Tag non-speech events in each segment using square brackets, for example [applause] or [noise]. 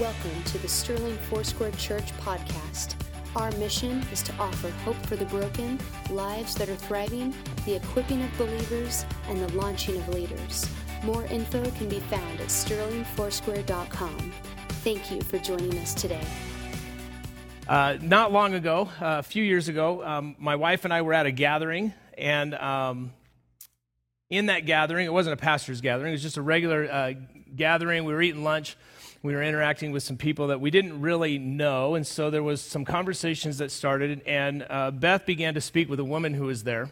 Welcome to the Sterling Foursquare Church podcast. Our mission is to offer hope for the broken, lives that are thriving, the equipping of believers, and the launching of leaders. More info can be found at sterlingfoursquare.com. Thank you for joining us today. Uh, not long ago, uh, a few years ago, um, my wife and I were at a gathering, and um, in that gathering, it wasn't a pastor's gathering, it was just a regular uh, gathering. We were eating lunch we were interacting with some people that we didn't really know and so there was some conversations that started and uh, beth began to speak with a woman who was there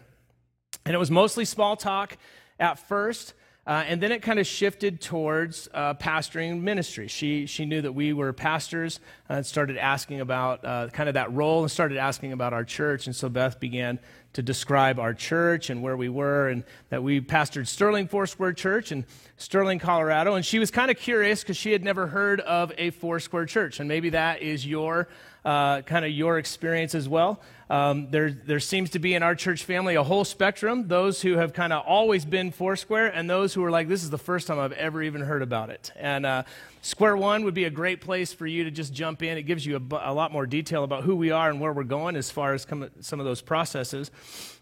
and it was mostly small talk at first uh, and then it kind of shifted towards uh, pastoring ministry. She, she knew that we were pastors and started asking about uh, kind of that role and started asking about our church. And so Beth began to describe our church and where we were and that we pastored Sterling Foursquare Church in Sterling, Colorado. And she was kind of curious because she had never heard of a Foursquare church. And maybe that is your uh, kind of your experience as well. Um, there, there seems to be in our church family a whole spectrum those who have kind of always been Foursquare, and those who are like, this is the first time I've ever even heard about it. And uh, Square One would be a great place for you to just jump in. It gives you a, a lot more detail about who we are and where we're going as far as some of those processes.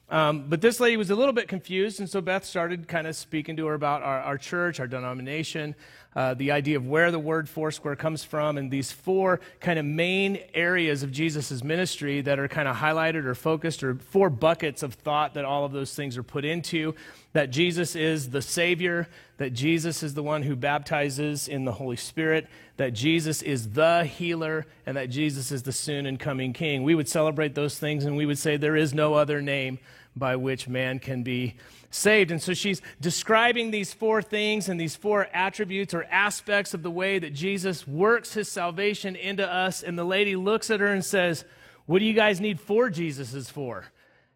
Um, but this lady was a little bit confused, and so Beth started kind of speaking to her about our, our church, our denomination, uh, the idea of where the word Foursquare comes from, and these four kind of main areas of Jesus' ministry that are kind of highlighted or focused, or four buckets of thought that all of those things are put into. That Jesus is the Savior, that Jesus is the one who baptizes in the Holy Spirit, that Jesus is the healer, and that Jesus is the soon and coming King. We would celebrate those things and we would say there is no other name by which man can be saved. And so she's describing these four things and these four attributes or aspects of the way that Jesus works his salvation into us. And the lady looks at her and says, What do you guys need four Jesuses for?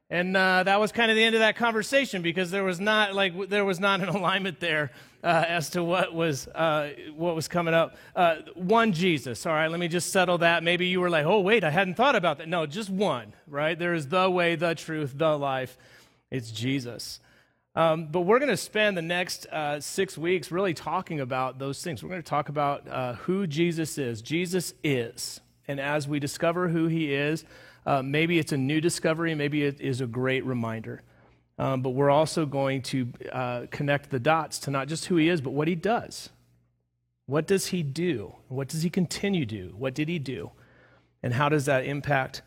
And uh, that was kind of the end of that conversation because there was not like there was not an [laughs] alignment there uh, as to what was uh, what was coming up. Uh, one Jesus. All right, let me just settle that. Maybe you were like, oh wait, I hadn't thought about that. No, just one. Right? There is the way, the truth, the life. It's Jesus. Um, but we're going to spend the next uh, six weeks really talking about those things. We're going to talk about uh, who Jesus is. Jesus is, and as we discover who He is. Uh, maybe it's a new discovery, maybe it is a great reminder. Um, but we're also going to uh, connect the dots to not just who he is, but what he does. What does he do? What does he continue to do? What did he do? And how does that impact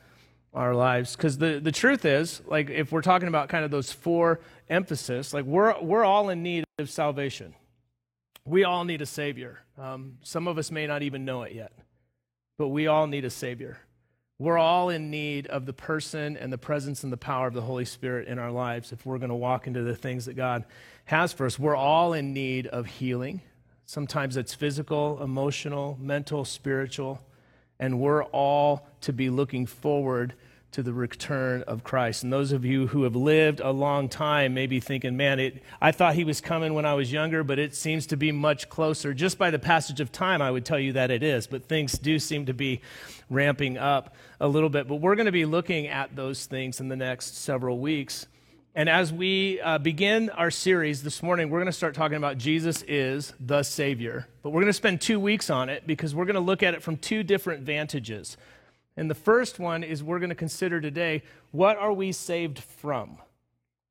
our lives? Because the, the truth is, like, if we're talking about kind of those four emphasis, like, we're, we're all in need of salvation. We all need a Savior. Um, some of us may not even know it yet, but we all need a Savior. We're all in need of the person and the presence and the power of the Holy Spirit in our lives if we're going to walk into the things that God has for us. We're all in need of healing. Sometimes it's physical, emotional, mental, spiritual. And we're all to be looking forward to the return of Christ. And those of you who have lived a long time may be thinking, man, it, I thought he was coming when I was younger, but it seems to be much closer. Just by the passage of time, I would tell you that it is, but things do seem to be ramping up a little bit. But we're going to be looking at those things in the next several weeks. And as we uh, begin our series this morning, we're going to start talking about Jesus is the Savior. But we're going to spend two weeks on it because we're going to look at it from two different vantages. And the first one is we're going to consider today what are we saved from?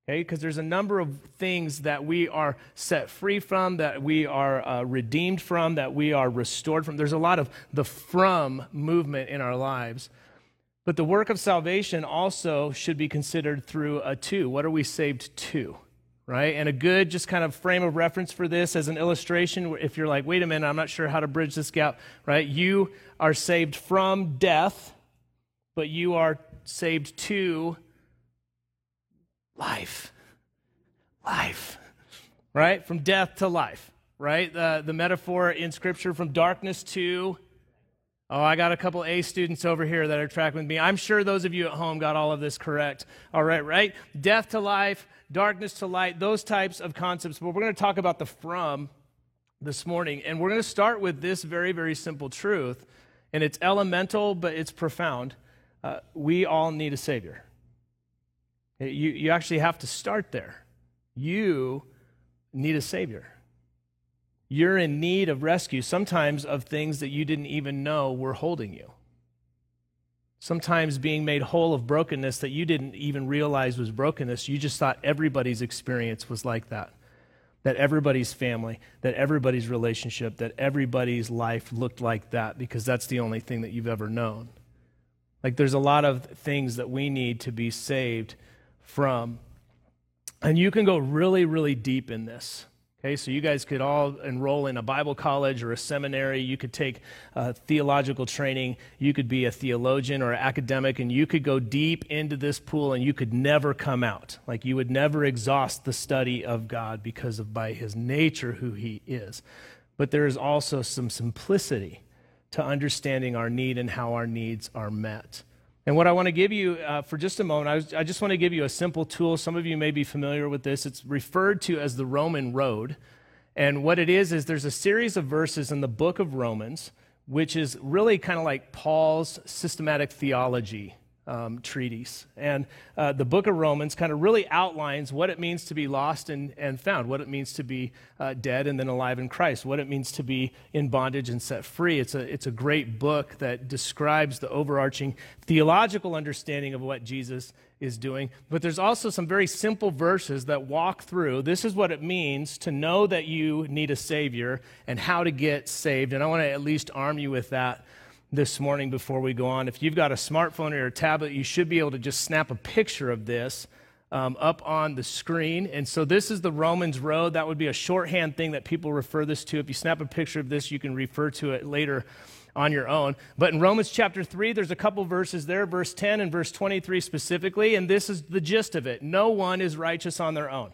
Okay, because there's a number of things that we are set free from, that we are uh, redeemed from, that we are restored from. There's a lot of the from movement in our lives. But the work of salvation also should be considered through a to. What are we saved to? Right? And a good, just kind of frame of reference for this as an illustration, if you're like, wait a minute, I'm not sure how to bridge this gap, right? You are saved from death but you are saved to life. Life. Right? From death to life. Right? Uh, the metaphor in Scripture from darkness to. Oh, I got a couple A students over here that are tracking with me. I'm sure those of you at home got all of this correct. All right, right? Death to life, darkness to light, those types of concepts. But we're going to talk about the from this morning. And we're going to start with this very, very simple truth. And it's elemental, but it's profound uh, we all need a Savior. You, you actually have to start there. You need a Savior. You're in need of rescue, sometimes of things that you didn't even know were holding you. Sometimes being made whole of brokenness that you didn't even realize was brokenness. You just thought everybody's experience was like that. That everybody's family, that everybody's relationship, that everybody's life looked like that because that's the only thing that you've ever known. Like there's a lot of things that we need to be saved from. And you can go really, really deep in this. Okay, so you guys could all enroll in a Bible college or a seminary. You could take uh, theological training. You could be a theologian or an academic, and you could go deep into this pool and you could never come out. Like you would never exhaust the study of God because of by his nature who he is. But there is also some simplicity to understanding our need and how our needs are met. And what I want to give you uh, for just a moment, I, was, I, just want to give you a simple tool. Some of you may be familiar with this. It's referred to as the Roman Road. And what it is, is there's a series of verses in the book of Romans, which is really kind of like Paul's systematic theology um, treatise. And uh, the book of Romans kind of really outlines what it means to be lost and, and found, what it means to be uh, dead and then alive in Christ, what it means to be in bondage and set free. It's a, it's a great book that describes the overarching theological understanding of what Jesus is doing. But there's also some very simple verses that walk through this is what it means to know that you need a Savior and how to get saved. And I want to at least arm you with that this morning before we go on. If you've got a smartphone or a tablet, you should be able to just snap a picture of this um, up on the screen. And so this is the Romans Road. That would be a shorthand thing that people refer this to. If you snap a picture of this, you can refer to it later on your own. But in Romans chapter 3, there's a couple verses there, verse 10 and verse 23 specifically, and this is the gist of it. No one is righteous on their own.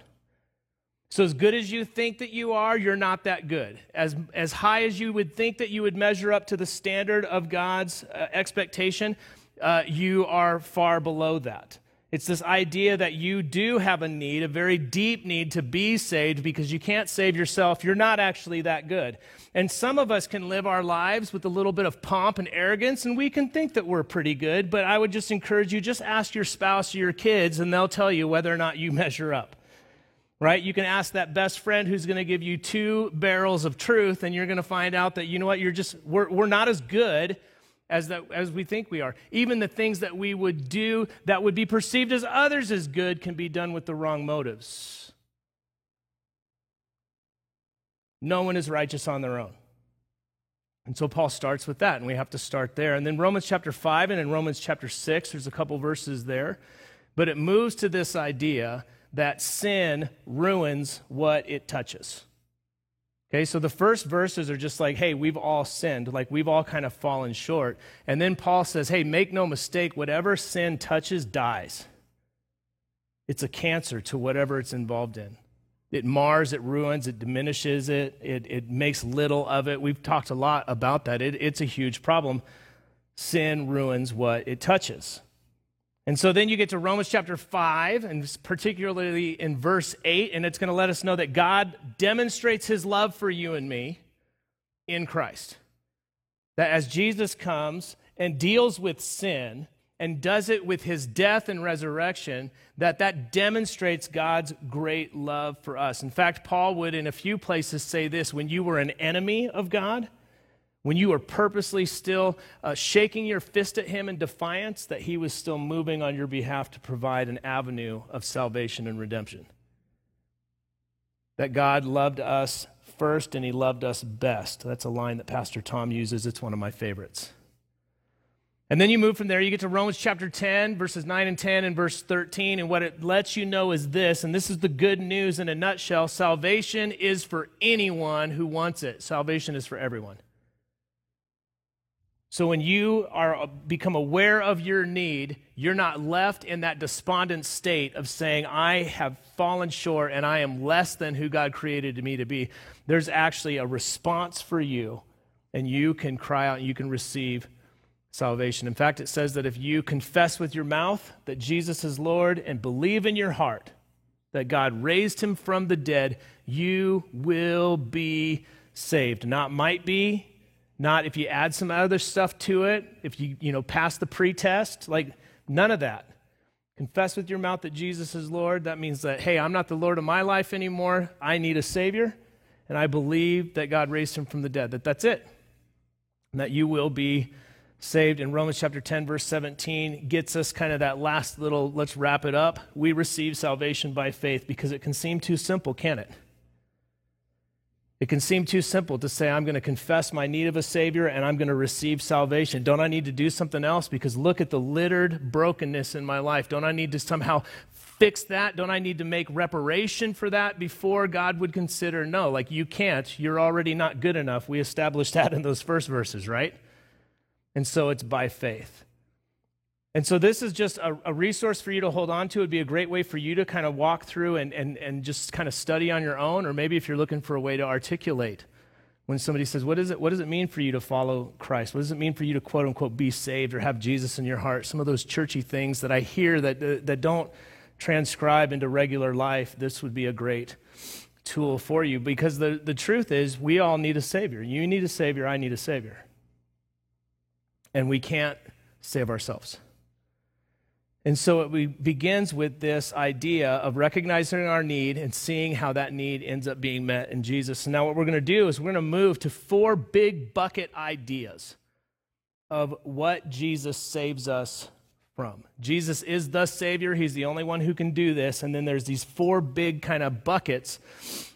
So, as good as you think that you are, you're not that good. As, as high as you would think that you would measure up to the standard of God's uh, expectation, uh, you are far below that. It's this idea that you do have a need, a very deep need to be saved because you can't save yourself. You're not actually that good. And some of us can live our lives with a little bit of pomp and arrogance, and we can think that we're pretty good. But I would just encourage you just ask your spouse or your kids, and they'll tell you whether or not you [laughs] measure up right? You can ask that best friend who's going to give you two barrels of truth, and you're going to find out that, you know what, you're just, we're, we're not as good as, that, as we think we are. Even the things that we would do that would be perceived as others as good can be done with the wrong motives. No one is righteous on their own. And so Paul starts with that, and we have to start there. And then Romans chapter 5 and in Romans chapter 6, there's a couple verses there. But it moves to this idea that sin ruins what it touches. Okay, so the first verses are just like, hey, we've all sinned, like we've all kind of fallen short. And then Paul says, hey, make no mistake, whatever sin touches dies. It's a cancer to whatever it's involved in. It mars, it ruins, it diminishes it, it, it makes little of it. We've talked a lot about that. It, it's a huge problem. Sin ruins what it touches. And so then you get to Romans chapter 5, and particularly in verse 8, and it's going to let us know that God demonstrates his love for you and me in Christ. That as Jesus comes and deals with sin and does it with his death and resurrection, that that demonstrates God's great love for us. In fact, Paul would in a few places say this when you were an enemy of God, when you were purposely still uh, shaking your fist at him in defiance, that he was still moving on your behalf to provide an avenue of salvation and redemption. That God loved us first and he loved us best. That's a line that Pastor Tom uses. It's one of my favorites. And then you move from there, you get to Romans chapter 10, verses 9 and 10, and verse 13. And what it lets you know is this, and this is the good news in a nutshell salvation is for anyone who wants it, salvation is for everyone. So when you are uh, become aware of your need, you're not left in that despondent state of saying, I have fallen short and I am less than who God created me to be. There's actually a response for you, and you can cry out and you can receive salvation. In fact, it says that if you confess with your mouth that Jesus is Lord and believe in your heart that God raised him from the dead, you will be saved. Not might be, not if you add some other stuff to it, if you, you know, pass the pretest, like none of that. Confess with your mouth that Jesus is Lord. That means that, hey, I'm not the Lord of my life anymore. I need a Savior. And I believe that God raised him from the dead, that that's it. And that you will be saved. In Romans chapter 10, verse 17, gets us kind of that last little, let's wrap it up. We receive salvation by faith because it can seem too simple, can it? It can seem too simple to say, I'm going to confess my need of a Savior and I'm going to receive salvation. Don't I need to do something else? Because look at the littered brokenness in my life. Don't I need to somehow fix that? Don't I need to make reparation for that before God would consider? No, like you can't. You're already not good enough. We established [laughs] that in those first verses, right? And so it's by faith. And so this is just a, a, resource for you to hold on to. It'd be a great way for you to kind of walk through and, and, and just kind of study on your own, or maybe if you're looking for a way to articulate when somebody says, what, is it, what does it mean for you to follow Christ? What does it mean for you to quote unquote be saved or have Jesus in your heart? Some of those churchy things that I hear that, uh, that don't transcribe into regular life, this would be a great tool for you because the, the truth is we all need a Savior. You need a Savior, I need a Savior. And we can't save ourselves. And so it begins with this idea of recognizing our need and seeing how that need ends up being met in Jesus. And now, what we're going to do is we're going to move to four big bucket ideas of what Jesus saves us from. Jesus is the Savior, He's the only one who can do this. And then there's these four big kind of buckets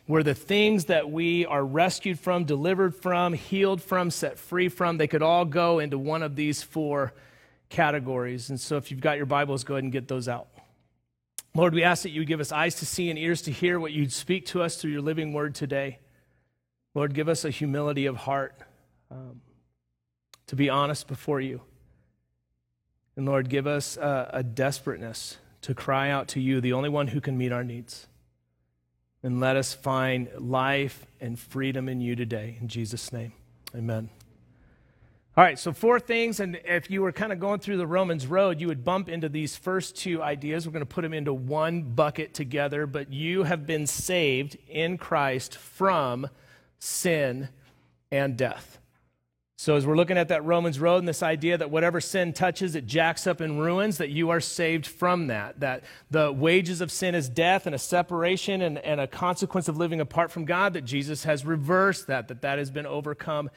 where the things that we are rescued from, delivered from, healed from, set free from, they could all go into one of these four categories. And so if you've got your Bibles, go ahead and get those out. Lord, we ask that you give us eyes to see and ears to hear what you'd speak to us through your living word today. Lord, give us a humility of heart um, to be honest before you. And Lord, give us a, a desperateness to cry out to you, the only one who can meet our needs. And let us find life and freedom in you today. In Jesus' name, amen. All right, so four things, and if you were kind of going through the Romans road, you would bump into these first two ideas. We're going to put them into one bucket together, but you have been saved in Christ from sin and death. So, as we're looking at that Romans road and this idea that whatever sin touches, it jacks up and ruins, that you are saved from that. That the wages of sin is death and a separation and, and a consequence of living apart from God, that Jesus has reversed that, that that has been overcome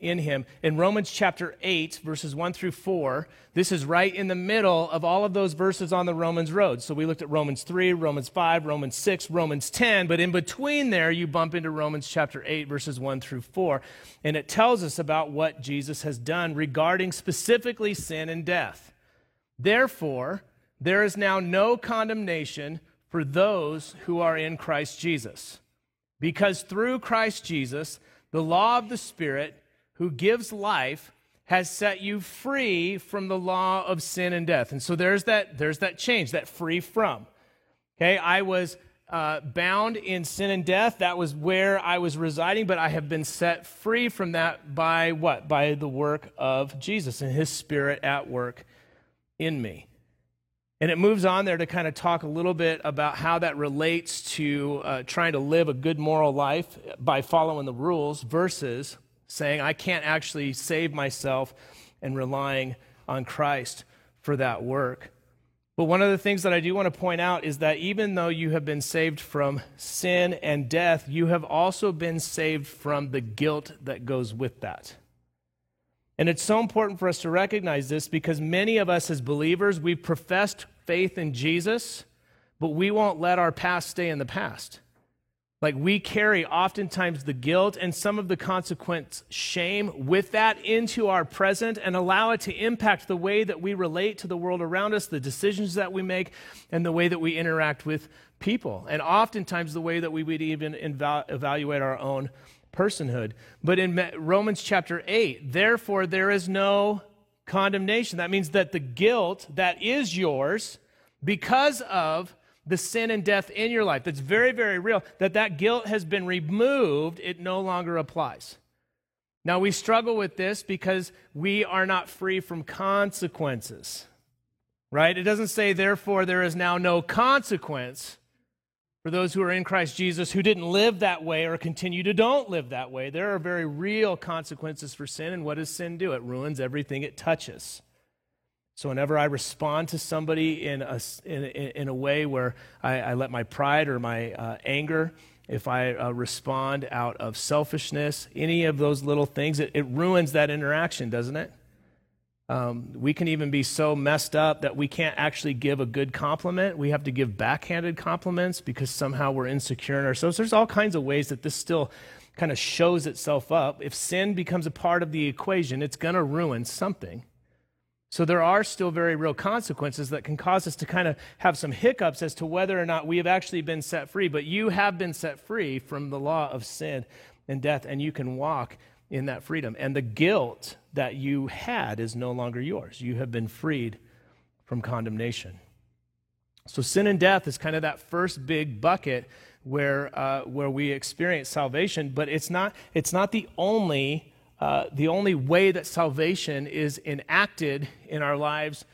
in him. In Romans chapter 8, verses 1 through 4, this is right in the middle of all of those verses on the Romans road. So we looked at Romans 3, Romans 5, Romans 6, Romans 10, but in between there, you bump into Romans chapter 8, verses 1 through 4. And it tells us about what Jesus has done regarding specifically sin and death. Therefore, there is now no condemnation for those who are in Christ Jesus. Because through Christ Jesus, the law of the Spirit who gives life has set you free from the law of sin and death. And so there's that, there's that change, that free from. Okay, I was uh, bound in sin and death. That was where I was residing, but I have been set free from that by what? By the work of Jesus and his spirit at work in me. And it moves on there to kind of talk a little bit about how that relates to uh, trying to live a good moral life by following the rules versus saying, I can't actually save myself and relying on Christ for that work. But one of the things that I do want to point out is that even though you have been saved from sin and death, you have also been saved from the guilt that goes with that. And it's so important for us to recognize this because many of us as believers, we've professed faith in Jesus, but we won't let our past stay in the past. Like we carry oftentimes the guilt and some of the consequent shame with that into our present and allow it to impact the way that we relate to the world around us, the decisions that we make, and the way that we interact with people. And oftentimes the way that we would even evaluate our own personhood. But in Romans chapter 8, therefore there is no condemnation. That means that the guilt that is yours because of the sin and death in your life that's very, very real, that that guilt has been removed, it no longer applies. Now, we struggle with this because we are not free from consequences, right? It doesn't say, therefore, there is now no consequence for those who are in Christ Jesus who didn't live that way or continue to don't live that way. There are very real consequences for sin, and what does sin do? It ruins everything it touches. So, whenever I respond to somebody in a, in, in a way where I, I let my pride or my uh, anger, if I uh, respond out of selfishness, any of those little things, it, it ruins that interaction, doesn't it? Um, we can even be so messed up that we can't actually give a good compliment. We have to give backhanded compliments because somehow we're insecure in ourselves. There's all kinds of ways that this still kind of shows itself up. If sin becomes a part of the equation, it's going to ruin something. So there are still very real consequences that can cause us to kind of have some hiccups as to whether or not we have actually been set free. But you have been set free from the law of sin and death, and you can walk in that freedom. And the guilt that you had is no longer yours. You have been freed from condemnation. So sin and death is kind of that first big bucket where, uh, where we experience salvation, but it's not, it's not the only uh, the only way that salvation is enacted in our lives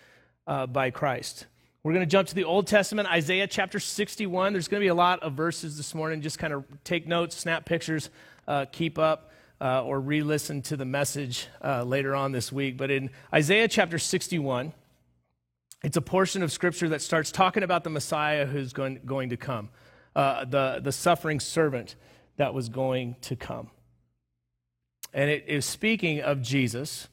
uh, by Christ. We're going to jump to the Old Testament, Isaiah chapter 61. There's going to be a lot of verses this morning. Just kind of take notes, snap pictures, uh, keep up, uh, or re listen to the message uh, later on this week. But in Isaiah chapter 61, it's a portion of scripture that starts talking about the Messiah who's going, going to come, the, the suffering servant that was going to come and it is speaking of Jesus.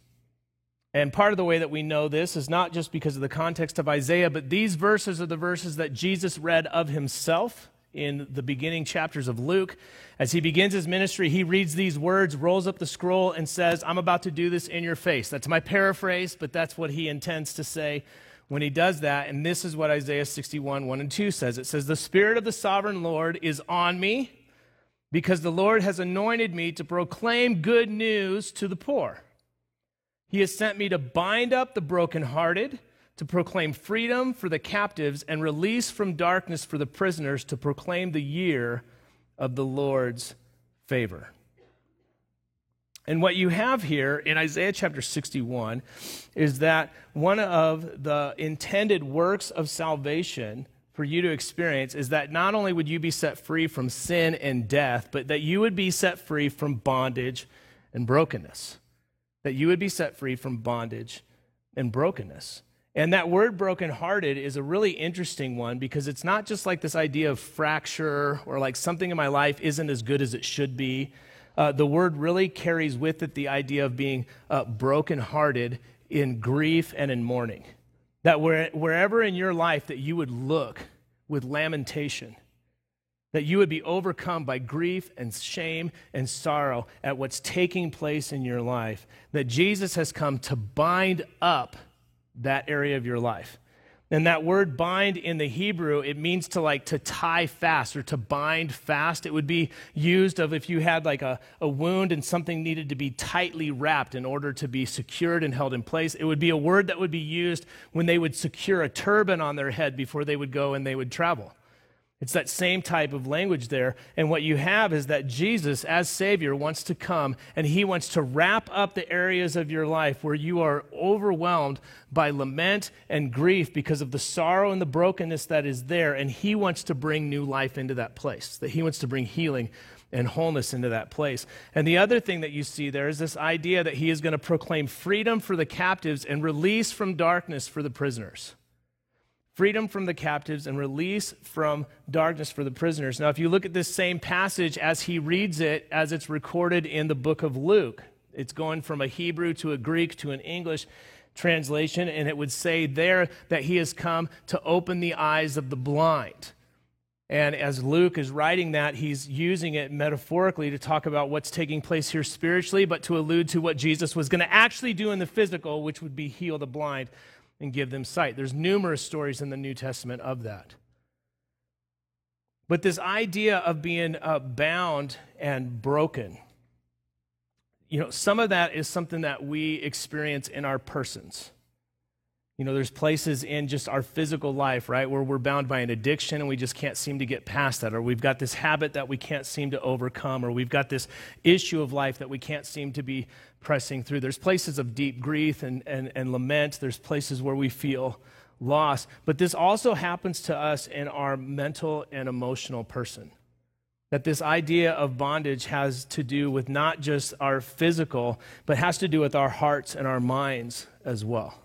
And part of the way that we know this is not just because of the context of Isaiah, but these verses are the verses that Jesus read of himself in the beginning chapters of Luke. As he begins his ministry, he reads these words, rolls up the scroll, and says, I'm about to do this in your face. That's my paraphrase, but that's what he intends to say when he does that. And this is what Isaiah 61, 1 and 2 says it says, The Spirit of the sovereign Lord is on me because the Lord has anointed me to proclaim good news to the poor. He has sent me to bind up the brokenhearted, to proclaim freedom for the captives, and release from darkness for the prisoners, to proclaim the year of the Lord's favor. And what you have here in Isaiah chapter 61 is that one of the intended works of salvation for you to experience is that not only would you be set free from sin and death, but that you would be set free from bondage and brokenness. That you would be set free from bondage and brokenness. And that word brokenhearted is a really interesting one because it's not just like this idea of fracture or like something in my life isn't as good as it should be. Uh, the word really carries with it the idea of being uh, brokenhearted in grief and in mourning. That where, wherever in your life that you would look with lamentation, that you would be overcome by grief and shame and sorrow at what's taking place in your life, that Jesus has come to bind up that area of your life. And that word bind in the Hebrew, it means to like to tie fast or to bind fast. It would be used of if you had like a, a wound and something needed to be tightly wrapped in order to be secured and held in place. It would be a word that would be used when they would secure a turban on their head before they would go and they would travel. It's that same type of language there. And what you have is that Jesus, as Savior, wants to come and He wants to wrap up the areas of your life where you are overwhelmed by lament and grief because of the sorrow and the brokenness that is there. And He wants to bring new life into that place, that He wants to bring healing and wholeness into that place. And the other thing that you see there is this idea that He is going to proclaim freedom for the captives and release from darkness for the prisoners freedom from the captives and release from darkness for the prisoners. Now, if you look at this same passage as he reads it, as it's recorded in the book of Luke, it's going from a Hebrew to a Greek to an English translation, and it would say there that he has come to open the eyes of the blind. And as Luke is writing that, he's using it metaphorically to talk about what's taking place here spiritually, but to allude to what Jesus was going to actually do in the physical, which would be heal the blind and give them sight. There's numerous stories in the New Testament of that. But this idea of being uh, bound and broken, you know, some of that is something that we experience in our persons. You know, there's places in just our physical life, right, where we're bound by an addiction and we just can't seem to get past that, or we've got this habit that we can't seem to overcome, or we've got this issue of life that we can't seem to be pressing through. There's places of deep grief and, and, and lament, there's places where we feel loss. But this also happens to us in our mental and emotional person. That this idea of bondage has to do with not just our physical, but has to do with our hearts and our minds as well.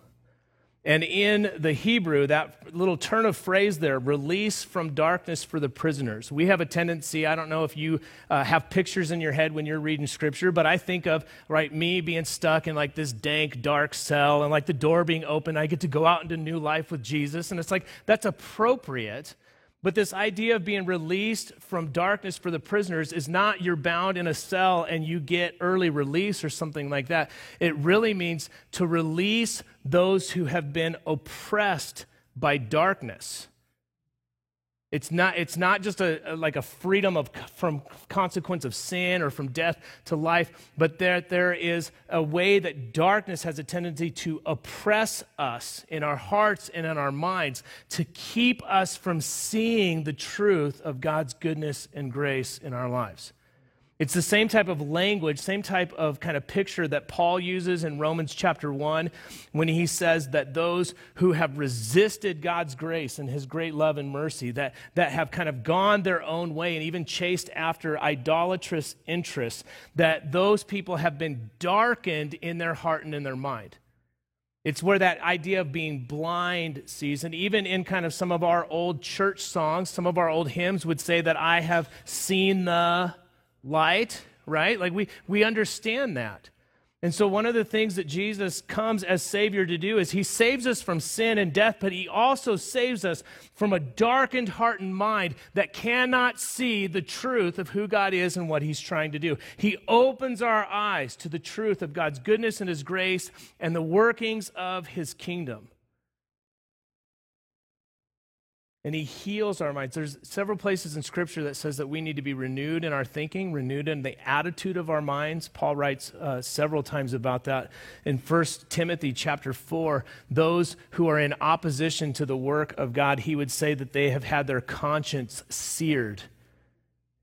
And in the Hebrew, that little turn of phrase there, release from darkness for the prisoners. We have a tendency, I don't know if you uh, have pictures in your head when you're reading scripture, but I think of, right, me being stuck in like this dank, dark cell and like the door being open. I get to go out into new life with Jesus. And it's like, that's appropriate. But this idea of being released from darkness for the prisoners is not you're bound in a cell and you get early release or something like that. It really means to release those who have been oppressed by darkness. It's not, it's not just a, a, like a freedom of, from consequence of sin or from death to life, but there, there is a way that darkness has a tendency to oppress us in our hearts and in our minds, to keep us from seeing the truth of God's goodness and grace in our lives. It's the same type of language, same type of kind of picture that Paul uses in Romans chapter 1 when he says that those who have resisted God's grace and his great love and mercy, that, that have kind of gone their own way and even chased after idolatrous interests, that those people have been darkened in their heart and in their mind. It's where that idea of being blind sees, and even in kind of some of our old church songs, some of our old hymns would say that I have seen the light, right? Like we, we understand that. And so, one of the things that Jesus comes as Savior to do is He saves us from sin and death, but He also saves us from a darkened heart and mind that cannot see the truth of who God is and what He's trying to do. He opens our eyes to the truth of God's goodness and His grace and the workings of His kingdom. And he heals our minds. There's several places in scripture that says that we need to be renewed in our thinking, renewed in the attitude of our minds. Paul writes uh, several times about that in 1 Timothy chapter 4. Those who are in opposition to the work of God, he would say that they have had their conscience seared.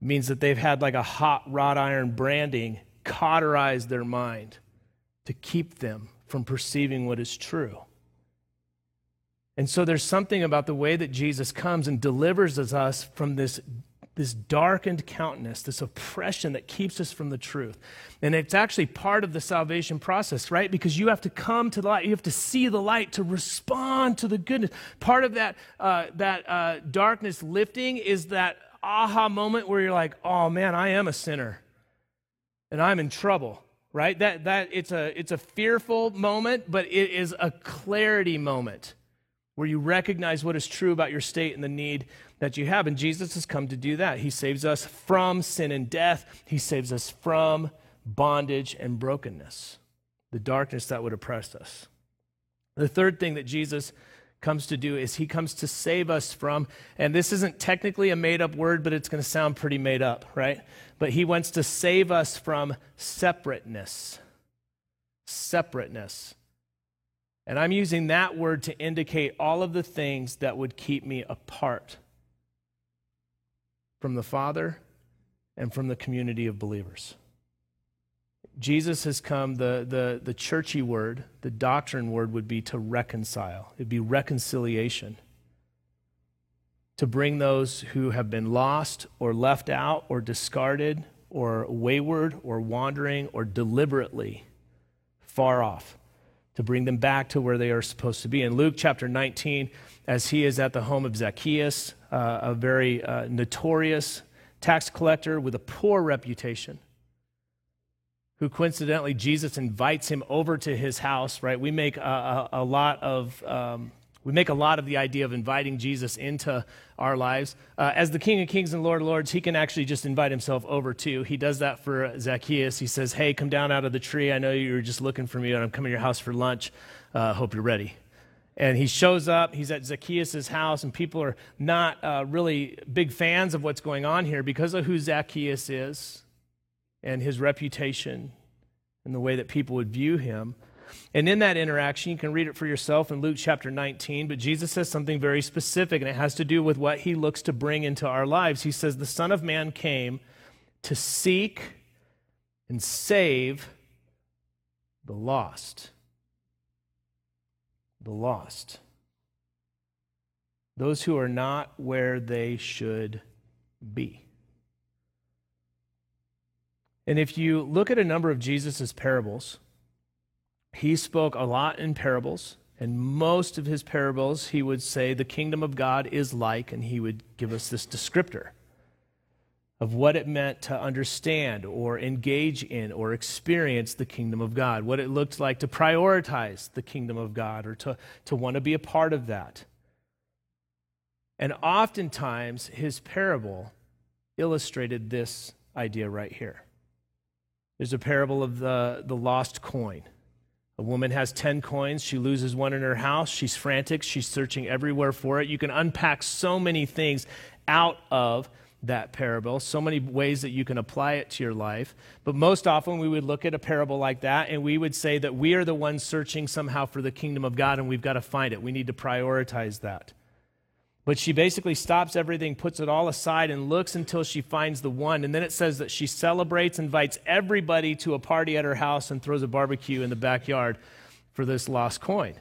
It means that they've had like a hot wrought iron branding cauterize their mind to keep them from perceiving what is true. And so there's something about the way that Jesus comes and delivers us from this, this darkened countenance, this oppression that keeps us from the truth. And it's actually part of the salvation process, right? Because you have to come to the light, you have to see the light to respond to the goodness. Part of that, uh, that uh, darkness lifting is that aha moment where you're like, oh man, I am a sinner and I'm in trouble right that that it's a it's a fearful moment but it is a clarity moment where you recognize what is true about your state and the need that you have. And Jesus has come to do that. He saves us from sin and death, He saves us from bondage and brokenness, the darkness that would oppress us. The third thing that Jesus comes to do is he comes to save us from, and this isn't technically a made up word, but it's going to sound pretty made up, right? But he wants to save us from separateness. Separateness. And I'm using that word to indicate all of the things that would keep me apart from the Father and from the community of believers. Jesus has come, the, the, the churchy word, the doctrine word would be to reconcile. It'd be reconciliation. To bring those who have been lost or left out or discarded or wayward or wandering or deliberately far off to bring them back to where they are supposed to be. In Luke chapter 19, as he is at the home of Zacchaeus, uh, a very uh, notorious tax collector with a poor reputation, who coincidentally Jesus invites him over to his house, right? We make a, a, a lot of. Um, we make a lot of the idea of inviting Jesus into our lives. Uh, as the King of Kings and Lord of Lords, he can actually just invite himself over too. He does that for Zacchaeus. He says, Hey, come down out of the tree. I know you were just looking for me, and I'm coming to your house for lunch. Uh, hope you're ready. And he shows up, he's at Zacchaeus' house, and people are not uh, really big fans of what's going on here because of who Zacchaeus is and his reputation and the way that people would view him. And in that interaction, you can read it for yourself in Luke chapter 19, but Jesus says something very specific, and it has to do with what he looks to bring into our lives. He says, The Son of Man came to seek and save the lost. The lost. Those who are not where they should be. And if you look at a number of Jesus' parables, he spoke a lot in parables, And most of his parables, he would say, the kingdom of God is like, and he would give us this descriptor of what it meant to understand or engage in or experience the kingdom of God, what it looked like to prioritize the kingdom of God or to, to want to be a part of that. And oftentimes, his parable illustrated this idea right here. There's a parable of the, the lost coin. A woman has 10 coins. She loses one in her house. She's frantic. She's searching everywhere for it. You can unpack so many things out of that parable, so many ways that you can apply it to your life. But most often, we would look at a parable like that and we would say that we are the ones searching somehow for the kingdom of God and we've got to find it. We need to prioritize that. But she basically stops everything, puts it all aside, and looks until she finds the one. And then it says that she celebrates, invites everybody to a party at her house, and throws a barbecue in the backyard for this lost coin.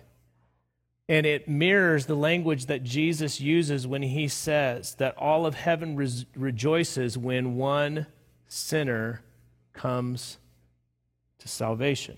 And it mirrors the language that Jesus uses when he says that all of heaven re- rejoices when one sinner comes to salvation.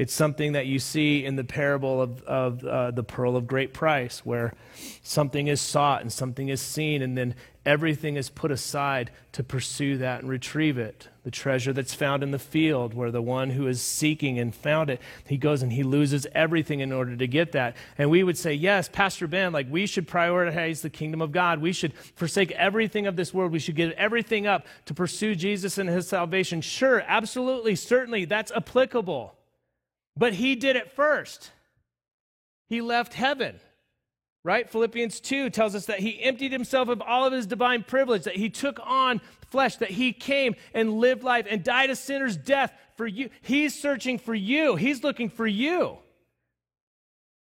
It's something that you see in the parable of, of uh, the pearl of great price, where something is sought and something is seen, and then everything is put aside to pursue that and retrieve it. The treasure that's found in the field, where the one who is seeking and found it, he goes and he loses everything in order to get that. And we would say, yes, Pastor Ben, like we should prioritize the kingdom of God. We should forsake everything of this world. We should give everything up to pursue Jesus and his salvation. Sure, absolutely, certainly, that's applicable. But he did it first. He left heaven. Right? Philippians 2 tells us that he emptied himself of all of his divine privilege, that he took on flesh, that he came and lived life and died a sinner's death for you. He's searching for you, he's looking for you.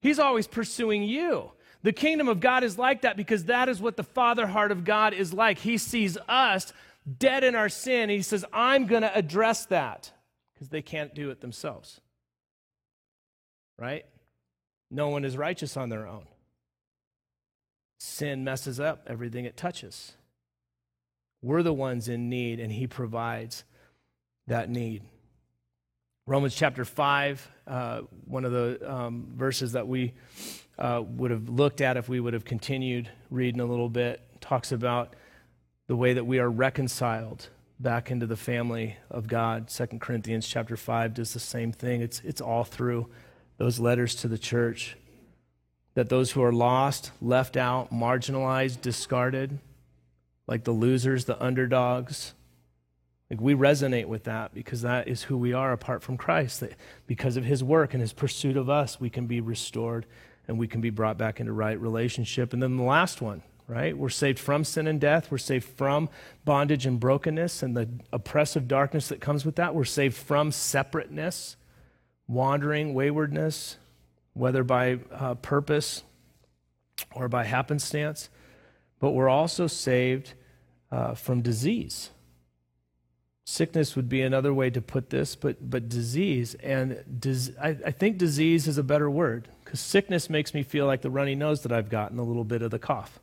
He's always pursuing you. The kingdom of God is like that because that is what the father heart of God is like. He sees us dead in our sin, and he says, I'm going to address that because they can't do it themselves right? No one is righteous on their own. Sin messes up everything it touches. We're the ones in need, and He provides that need. Romans chapter 5, uh, one of the um, verses that we uh, would have looked at if we would have continued reading a little bit, talks about the way that we are reconciled back into the family of God. Second Corinthians chapter 5 does the same thing. It's, it's all through those letters to the church that those who are lost, left out, marginalized, discarded, like the losers, the underdogs, like we resonate with that because that is who we are apart from Christ. That because of his work and his pursuit of us, we can be restored and we can be brought back into right relationship. And then the last one, right? We're saved from sin and death. We're saved from bondage and brokenness and the oppressive darkness that comes with that. We're saved from separateness wandering, waywardness, whether by uh, purpose or by happenstance, but we're also saved uh, from disease. Sickness would be another way to put this, but, but disease, and dis- I, I think disease is a better word because sickness makes me feel like the runny nose that I've gotten, a little bit of the cough.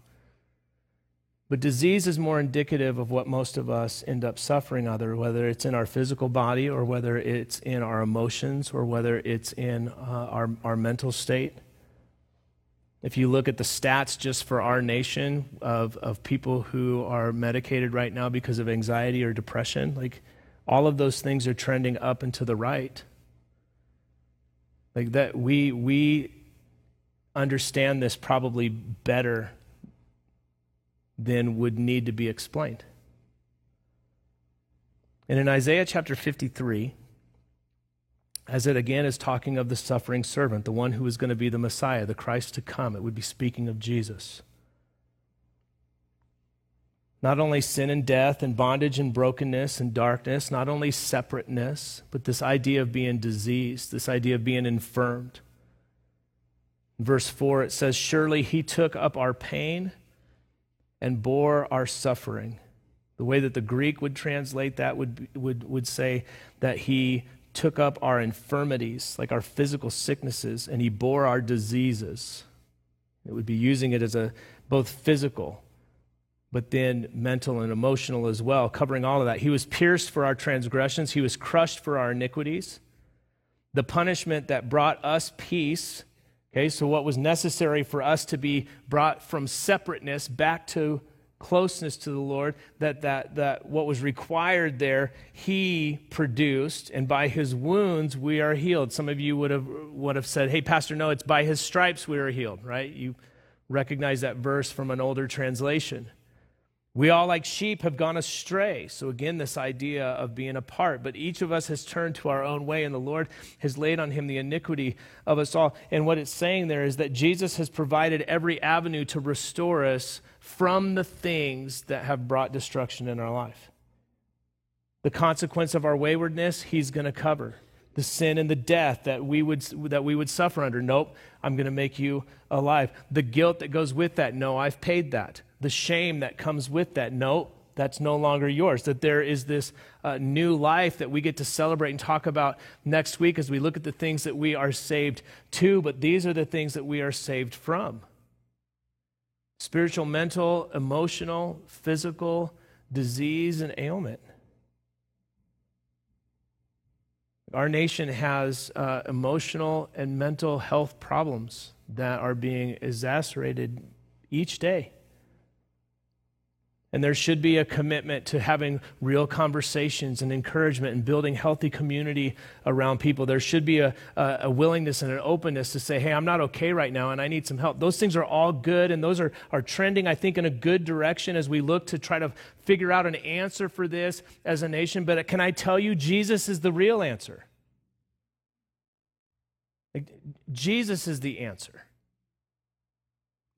But disease is more indicative of what most of us end up suffering, other whether it's in our physical body or whether it's in our emotions or whether it's in uh, our, our mental state. If you look at the stats just for our nation of, of people who are medicated right now because of anxiety or depression, like all of those things are trending up and to the right. Like that, we, we understand this probably better then would need to be explained. And in Isaiah chapter 53, as it again is talking of the suffering servant, the one who is going to be the Messiah, the Christ to come, it would be speaking of Jesus. Not only sin and death and bondage and brokenness and darkness, not only separateness, but this idea of being diseased, this idea of being infirmed. In verse 4, it says, Surely he took up our pain and bore our suffering. The way that the Greek would translate that would, would, would say that he took up our infirmities, like our physical sicknesses, and he bore our diseases. It would be using it as a both physical, but then mental and emotional as well, covering all of that. He was pierced for our transgressions, he was crushed for our iniquities. The punishment that brought us peace, okay, so what was necessary for us to be brought from separateness back to closeness to the Lord, that, that, that what was required there, he produced, and by his wounds we are healed. Some of you would have, would have said, hey, Pastor, no, it's by his stripes we are healed, right? You recognize that verse from an older translation. We all, like sheep, have gone astray. So, again, this idea of being apart. But each of us has turned to our own way, and the Lord has laid on him the iniquity of us all. And what it's saying there is that Jesus has provided every avenue to restore us from the things that have brought destruction in our life. The consequence of our waywardness, he's going to cover the sin and the death that we would that we would suffer under nope i'm going to make you alive the guilt that goes with that no i've paid that the shame that comes with that. No, that's no longer yours. That there is this uh, new life that we get to celebrate and talk about next week as we look at the things that we are saved to, but these are the things that we are saved from spiritual, mental, emotional, physical, disease, and ailment. Our nation has uh, emotional and mental health problems that are being exacerbated each day. And there should be a commitment to having real conversations and encouragement and building healthy community around people. There should be a, a, a, willingness and an openness to say, hey, I'm not okay right now and I need some help. Those things are all good and those are, are trending, I think, in a good direction as we look to try to figure out an answer for this as a nation. But can I tell you, Jesus is the real answer? Jesus is the answer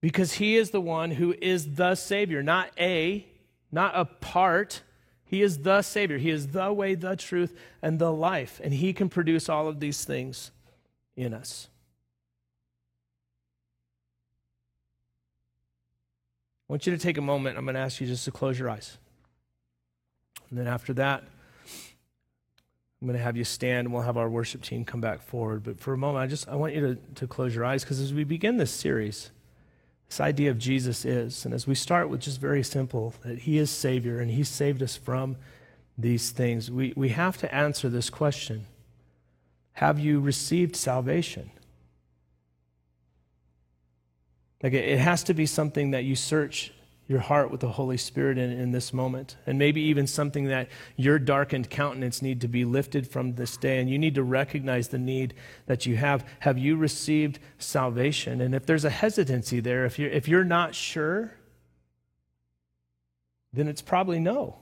because he is the one who is the Savior, not a, not a part. He is the Savior. He is the way, the truth, and the life. And he can produce all of these things in us. I want you to take a moment. I'm going to ask you just to close your eyes. And then after that, I'm going to have you stand and we'll have our worship team come back forward. But for a moment, I just I want you to, to close your eyes because as we begin this series, this idea of Jesus is. And as we start with just very simple, that He is Savior and He saved us from these things, we, we have to answer this question Have you received salvation? Like it has to be something that you search your heart with the Holy Spirit in, in this moment. And maybe even something that your darkened countenance need to be lifted from this day. And you need to recognize the need that you have. Have you received salvation? And if there's a hesitancy there, if you're, if you're not sure, then it's probably no.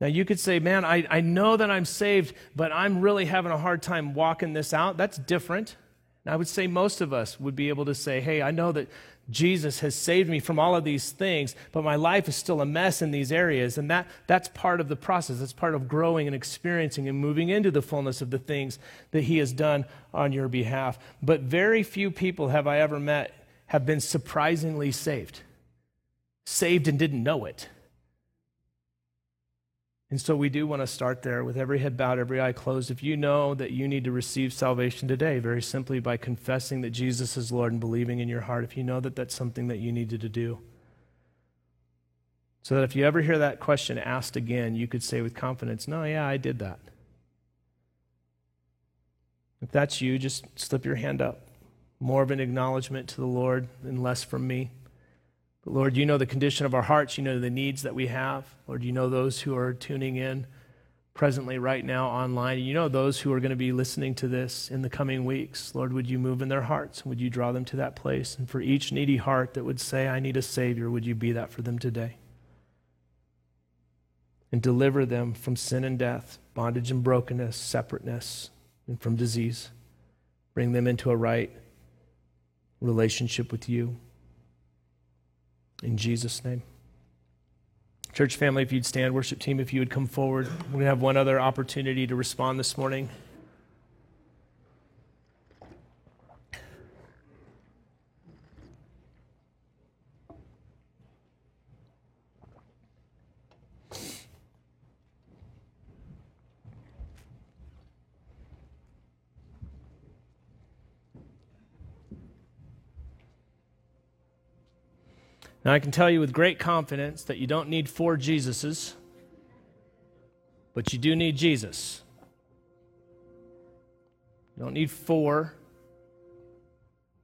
Now, you could say, man, I, I know that I'm saved, but I'm really having a hard time walking this out. That's different. And I would say most of us would be able to say, hey, I know that Jesus has saved me from all of these things, but my life is still a mess in these areas. And that, that's part of the process. That's part of growing and experiencing and moving into the fullness of the things that He has done on your behalf. But very few people have I ever met have been surprisingly saved, saved and didn't know it. And so we do want to start there with every head bowed, every eye closed. If you know that you need to receive salvation today, very simply by confessing that Jesus is Lord and believing in your heart, if you know that that's something that you needed to do. So that if you ever hear that question asked again, you could say with confidence, No, yeah, I did that. If that's you, just slip your hand up. More of an acknowledgement to the Lord and less from me. But Lord, you know the condition of our hearts. You know the needs that we have. Lord, you know those who are tuning in presently right now online. You know those who are going to be listening to this in the coming weeks. Lord, would you move in their hearts? Would you draw them to that place? And for each needy heart that would say, I need a Savior, would you be that for them today? And deliver them from sin and death, bondage and brokenness, separateness, and from disease. Bring them into a right relationship with you. In Jesus' name. Church family, if you'd stand, worship team, if you would come forward. We're going to have one other opportunity to respond this morning. Now, I can tell you with great confidence that you don't need four Jesuses, but you do need Jesus. You don't need four,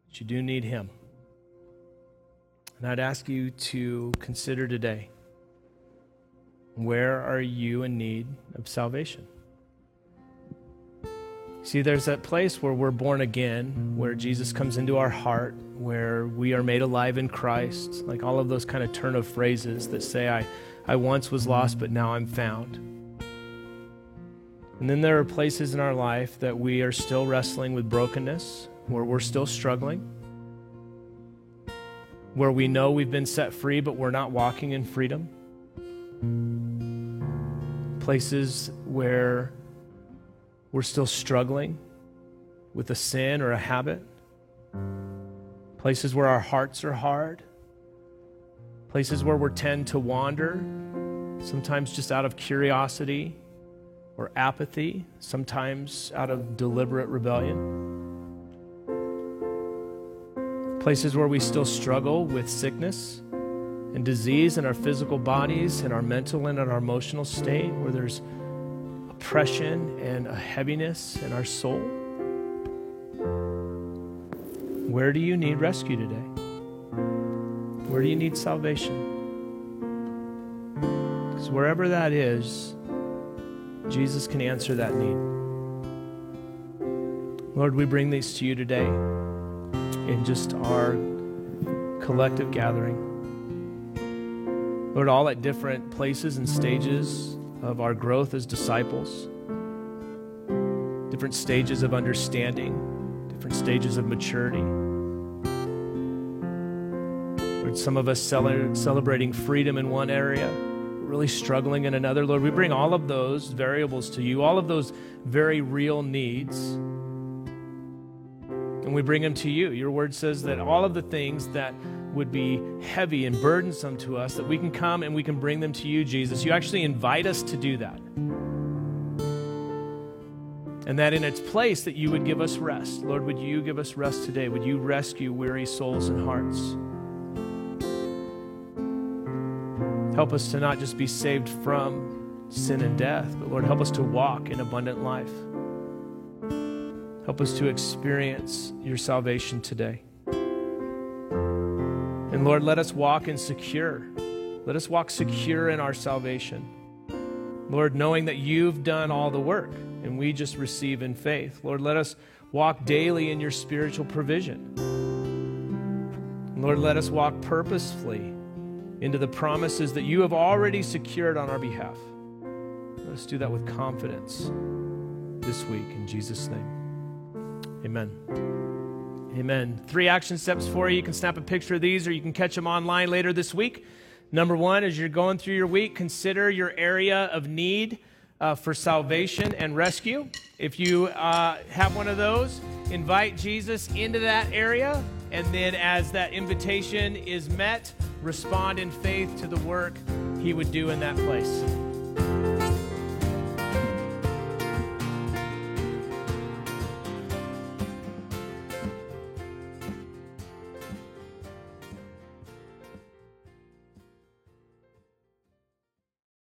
but you do need Him. And I'd ask you to consider today where are you in need of salvation? See, there's that place where we're born again, where Jesus comes into our heart, where we are made alive in Christ, like all of those kind of turn of phrases that say, I, I once was lost, but now I'm found. And then there are places in our life that we are still wrestling with brokenness, where we're still struggling, where we know we've been set free, but we're not walking in freedom. Places where we're still struggling with a sin or a habit, places where our hearts are hard, places where we tend to wander, sometimes just out of curiosity or apathy, sometimes out of deliberate rebellion. Places where we still struggle with sickness and disease in our physical bodies, in our mental and in our emotional state, where there's oppression and a heaviness in our soul? Where do you need rescue today? Where do you need salvation? Because wherever that is, Jesus can answer that need. Lord, we bring these to you today in just our collective gathering. Lord, all at different places and stages of our growth as disciples, different stages of understanding, different stages of maturity. Lord, some of us cel- celebrating freedom in one area, really struggling in another. Lord, we bring all of those variables to you, all of those very real needs, and we bring them to you. Your word says that all of the things that would be heavy and burdensome to us, that we can come and we can bring them to you, Jesus. You actually invite us to do that. And that in its place that you would give us rest. Lord, would you give us rest today? Would you rescue weary souls and hearts? Help us to not just be saved from sin and death, but Lord, help us to walk in abundant life. Help us to experience your salvation today. And Lord, let us walk in secure. Let us walk secure in our salvation. Lord, knowing that you've done all the work and we just receive in faith. Lord, let us walk daily in your spiritual provision. Lord, let us walk purposefully into the promises that you have already secured on our behalf. Let us do that with confidence this week in Jesus' name. Amen. Amen. Three action steps for you. You can snap a picture of these or you can catch them online later this week. Number one, as you're going through your week, consider your area of need uh, for salvation and rescue. If you uh, have one of those, invite Jesus into that area. And then, as that invitation is met, respond in faith to the work he would do in that place.